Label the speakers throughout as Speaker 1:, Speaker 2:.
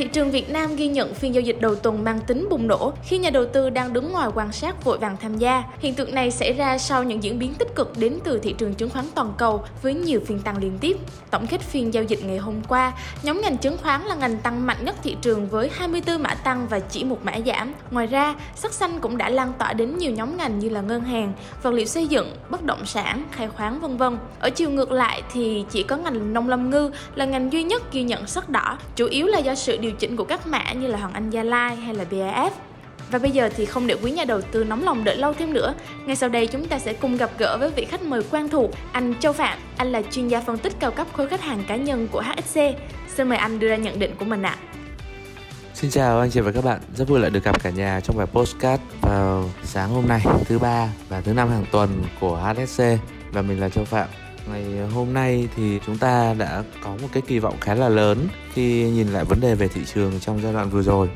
Speaker 1: Thị trường Việt Nam ghi nhận phiên giao dịch đầu tuần mang tính bùng nổ khi nhà đầu tư đang đứng ngoài quan sát vội vàng tham gia. Hiện tượng này xảy ra sau những diễn biến tích cực đến từ thị trường chứng khoán toàn cầu với nhiều phiên tăng liên tiếp. Tổng kết phiên giao dịch ngày hôm qua, nhóm ngành chứng khoán là ngành tăng mạnh nhất thị trường với 24 mã tăng và chỉ một mã giảm. Ngoài ra, sắc xanh cũng đã lan tỏa đến nhiều nhóm ngành như là ngân hàng, vật liệu xây dựng, bất động sản, khai khoáng vân vân. Ở chiều ngược lại thì chỉ có ngành nông lâm ngư là ngành duy nhất ghi nhận sắc đỏ, chủ yếu là do sự điều điều chỉnh của các mã như là Hoàng Anh Gia Lai hay là BAF. Và bây giờ thì không để quý nhà đầu tư nóng lòng đợi lâu thêm nữa. Ngay sau đây chúng ta sẽ cùng gặp gỡ với vị khách mời quen thuộc, anh Châu Phạm. Anh là chuyên gia phân tích cao cấp khối khách hàng cá nhân của HSC. Xin mời anh đưa ra nhận định của mình ạ.
Speaker 2: Xin chào anh chị và các bạn, rất vui lại được gặp cả nhà trong bài postcard vào sáng hôm nay thứ ba và thứ năm hàng tuần của HSC và mình là Châu Phạm ngày hôm nay thì chúng ta đã có một cái kỳ vọng khá là lớn khi nhìn lại vấn đề về thị trường trong giai đoạn vừa rồi.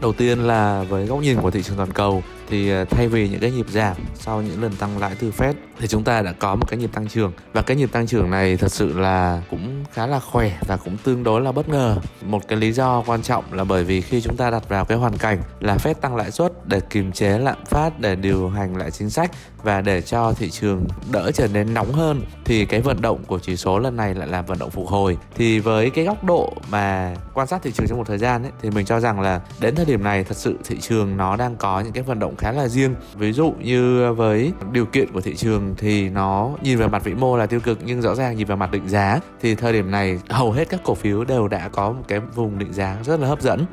Speaker 2: Đầu tiên là với góc nhìn của thị trường toàn cầu thì à, thay vì những cái nhịp giảm sau những lần tăng lãi từ Fed thì chúng ta đã có một cái nhịp tăng trưởng. Và cái nhịp tăng trưởng này thật sự là cũng khá là khỏe và cũng tương đối là bất ngờ. Một cái lý do quan trọng là bởi vì khi chúng ta đặt vào cái hoàn cảnh là Fed tăng lãi suất để kiềm chế lạm phát, để điều hành lại chính sách và để cho thị trường đỡ trở nên nóng hơn thì cái vận động của chỉ số lần này lại là vận động phục hồi. Thì với cái góc độ mà quan sát thị trường trong một thời gian ấy, thì mình cho rằng là đến thời điểm này thật sự thị trường nó đang có những cái vận động khá là riêng. Ví dụ như với điều kiện của thị trường thì nó nhìn về mặt vĩ mô là tiêu cực nhưng rõ ràng nhìn về mặt định giá thì thời điểm này hầu hết các cổ phiếu đều đã có một cái vùng định giá rất là hấp dẫn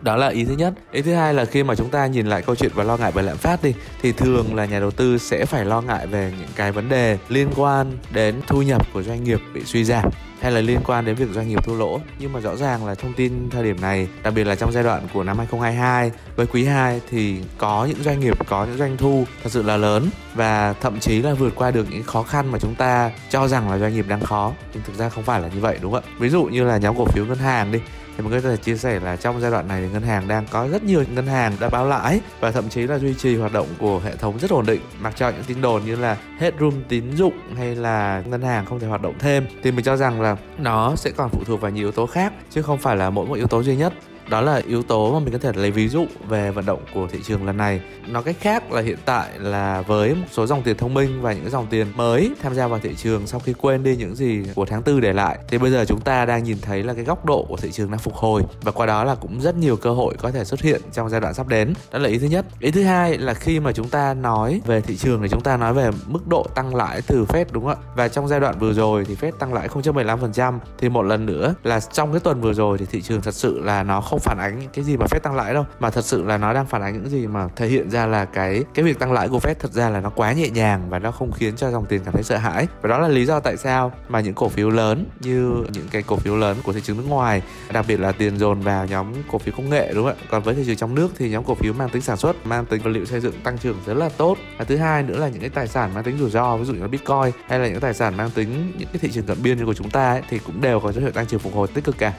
Speaker 2: đó là ý thứ nhất. Ý thứ hai là khi mà chúng ta nhìn lại câu chuyện và lo ngại về lạm phát đi, thì thường là nhà đầu tư sẽ phải lo ngại về những cái vấn đề liên quan đến thu nhập của doanh nghiệp bị suy giảm hay là liên quan đến việc doanh nghiệp thua lỗ. Nhưng mà rõ ràng là thông tin thời điểm này, đặc biệt là trong giai đoạn của năm 2022 với quý 2 thì có những doanh nghiệp, có những doanh thu thật sự là lớn và thậm chí là vượt qua được những khó khăn mà chúng ta cho rằng là doanh nghiệp đang khó. Nhưng thực ra không phải là như vậy, đúng không ạ? Ví dụ như là nhóm cổ phiếu ngân hàng đi thì mình có thể chia sẻ là trong giai đoạn này thì ngân hàng đang có rất nhiều ngân hàng đã báo lãi và thậm chí là duy trì hoạt động của hệ thống rất ổn định, mặc cho những tin đồn như là hết room tín dụng hay là ngân hàng không thể hoạt động thêm. Thì mình cho rằng là nó sẽ còn phụ thuộc vào nhiều yếu tố khác, chứ không phải là mỗi một yếu tố duy nhất đó là yếu tố mà mình có thể lấy ví dụ về vận động của thị trường lần này. Nói cách khác là hiện tại là với một số dòng tiền thông minh và những dòng tiền mới tham gia vào thị trường sau khi quên đi những gì của tháng tư để lại, thì bây giờ chúng ta đang nhìn thấy là cái góc độ của thị trường đang phục hồi và qua đó là cũng rất nhiều cơ hội có thể xuất hiện trong giai đoạn sắp đến. Đó là ý thứ nhất. Ý thứ hai là khi mà chúng ta nói về thị trường thì chúng ta nói về mức độ tăng lãi từ Fed, đúng không ạ? Và trong giai đoạn vừa rồi thì Fed tăng lãi 0.75% thì một lần nữa là trong cái tuần vừa rồi thì thị trường thật sự là nó không phản ánh những cái gì mà Fed tăng lãi đâu. Mà thật sự là nó đang phản ánh những gì mà thể hiện ra là cái cái việc tăng lãi của Fed thật ra là nó quá nhẹ nhàng và nó không khiến cho dòng tiền cảm thấy sợ hãi. Và đó là lý do tại sao mà những cổ phiếu lớn như những cái cổ phiếu lớn của thị trường nước ngoài đặc biệt là tiền dồn vào nhóm cổ phiếu công nghệ đúng không ạ? Còn với thị trường trong nước thì nhóm cổ phiếu mang tính sản xuất mang tính vật liệu xây dựng tăng trưởng rất là tốt. Và thứ hai nữa là những cái tài sản mang tính rủi ro ví dụ như là bitcoin hay là những tài sản mang tính những cái thị trường cận biên như của chúng ta ấy, thì cũng đều có dấu hiệu tăng trưởng phục hồi tích cực cả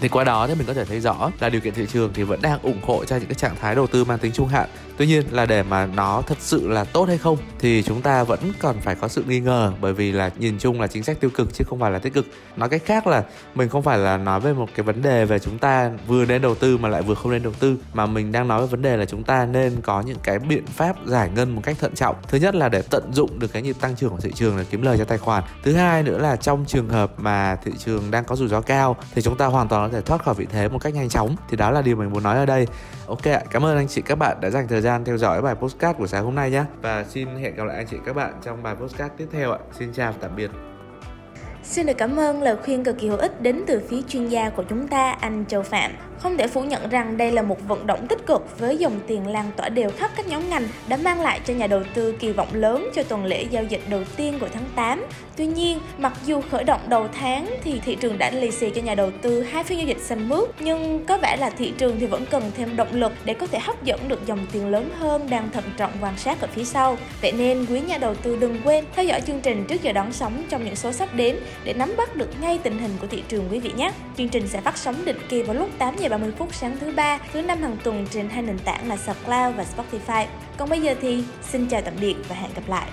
Speaker 2: thì qua đó thì mình có thể thấy rõ là điều kiện thị trường thì vẫn đang ủng hộ cho những cái trạng thái đầu tư mang tính trung hạn. Tuy nhiên là để mà nó thật sự là tốt hay không thì chúng ta vẫn còn phải có sự nghi ngờ, bởi vì là nhìn chung là chính sách tiêu cực chứ không phải là tích cực. Nói cách khác là mình không phải là nói về một cái vấn đề về chúng ta vừa nên đầu tư mà lại vừa không nên đầu tư, mà mình đang nói về vấn đề là chúng ta nên có những cái biện pháp giải ngân một cách thận trọng. Thứ nhất là để tận dụng được cái nhịp tăng trưởng của thị trường để kiếm lời cho tài khoản. Thứ hai nữa là trong trường hợp mà thị trường đang có rủi ro cao thì chúng ta hoàn toàn có thể thoát khỏi vị thế một cách nhanh chóng. Thì đó là điều mình muốn nói ở đây. Ok ạ, cảm ơn anh chị các bạn đã dành thời gian theo dõi bài postcard của sáng hôm nay nhé. Và xin hẹn gặp lại anh chị các bạn trong bài postcard tiếp theo ạ. Xin chào và tạm biệt.
Speaker 1: Xin được cảm ơn lời khuyên cực kỳ hữu ích đến từ phía chuyên gia của chúng ta, anh Châu Phạm. Không thể phủ nhận rằng đây là một vận động tích cực với dòng tiền lan tỏa đều khắp các nhóm ngành đã mang lại cho nhà đầu tư kỳ vọng lớn cho tuần lễ giao dịch đầu tiên của tháng 8. Tuy nhiên, mặc dù khởi động đầu tháng thì thị trường đã lì xì cho nhà đầu tư hai phiên giao dịch xanh mướt, nhưng có vẻ là thị trường thì vẫn cần thêm động lực để có thể hấp dẫn được dòng tiền lớn hơn đang thận trọng quan sát ở phía sau. Vậy nên quý nhà đầu tư đừng quên theo dõi chương trình trước giờ đón sóng trong những số sắp đến để nắm bắt được ngay tình hình của thị trường quý vị nhé. Chương trình sẽ phát sóng định kỳ vào lúc 8 giờ 30 phút sáng thứ ba, thứ năm hàng tuần trên hai nền tảng là SoundCloud và Spotify. Còn bây giờ thì xin chào tạm biệt và hẹn gặp lại.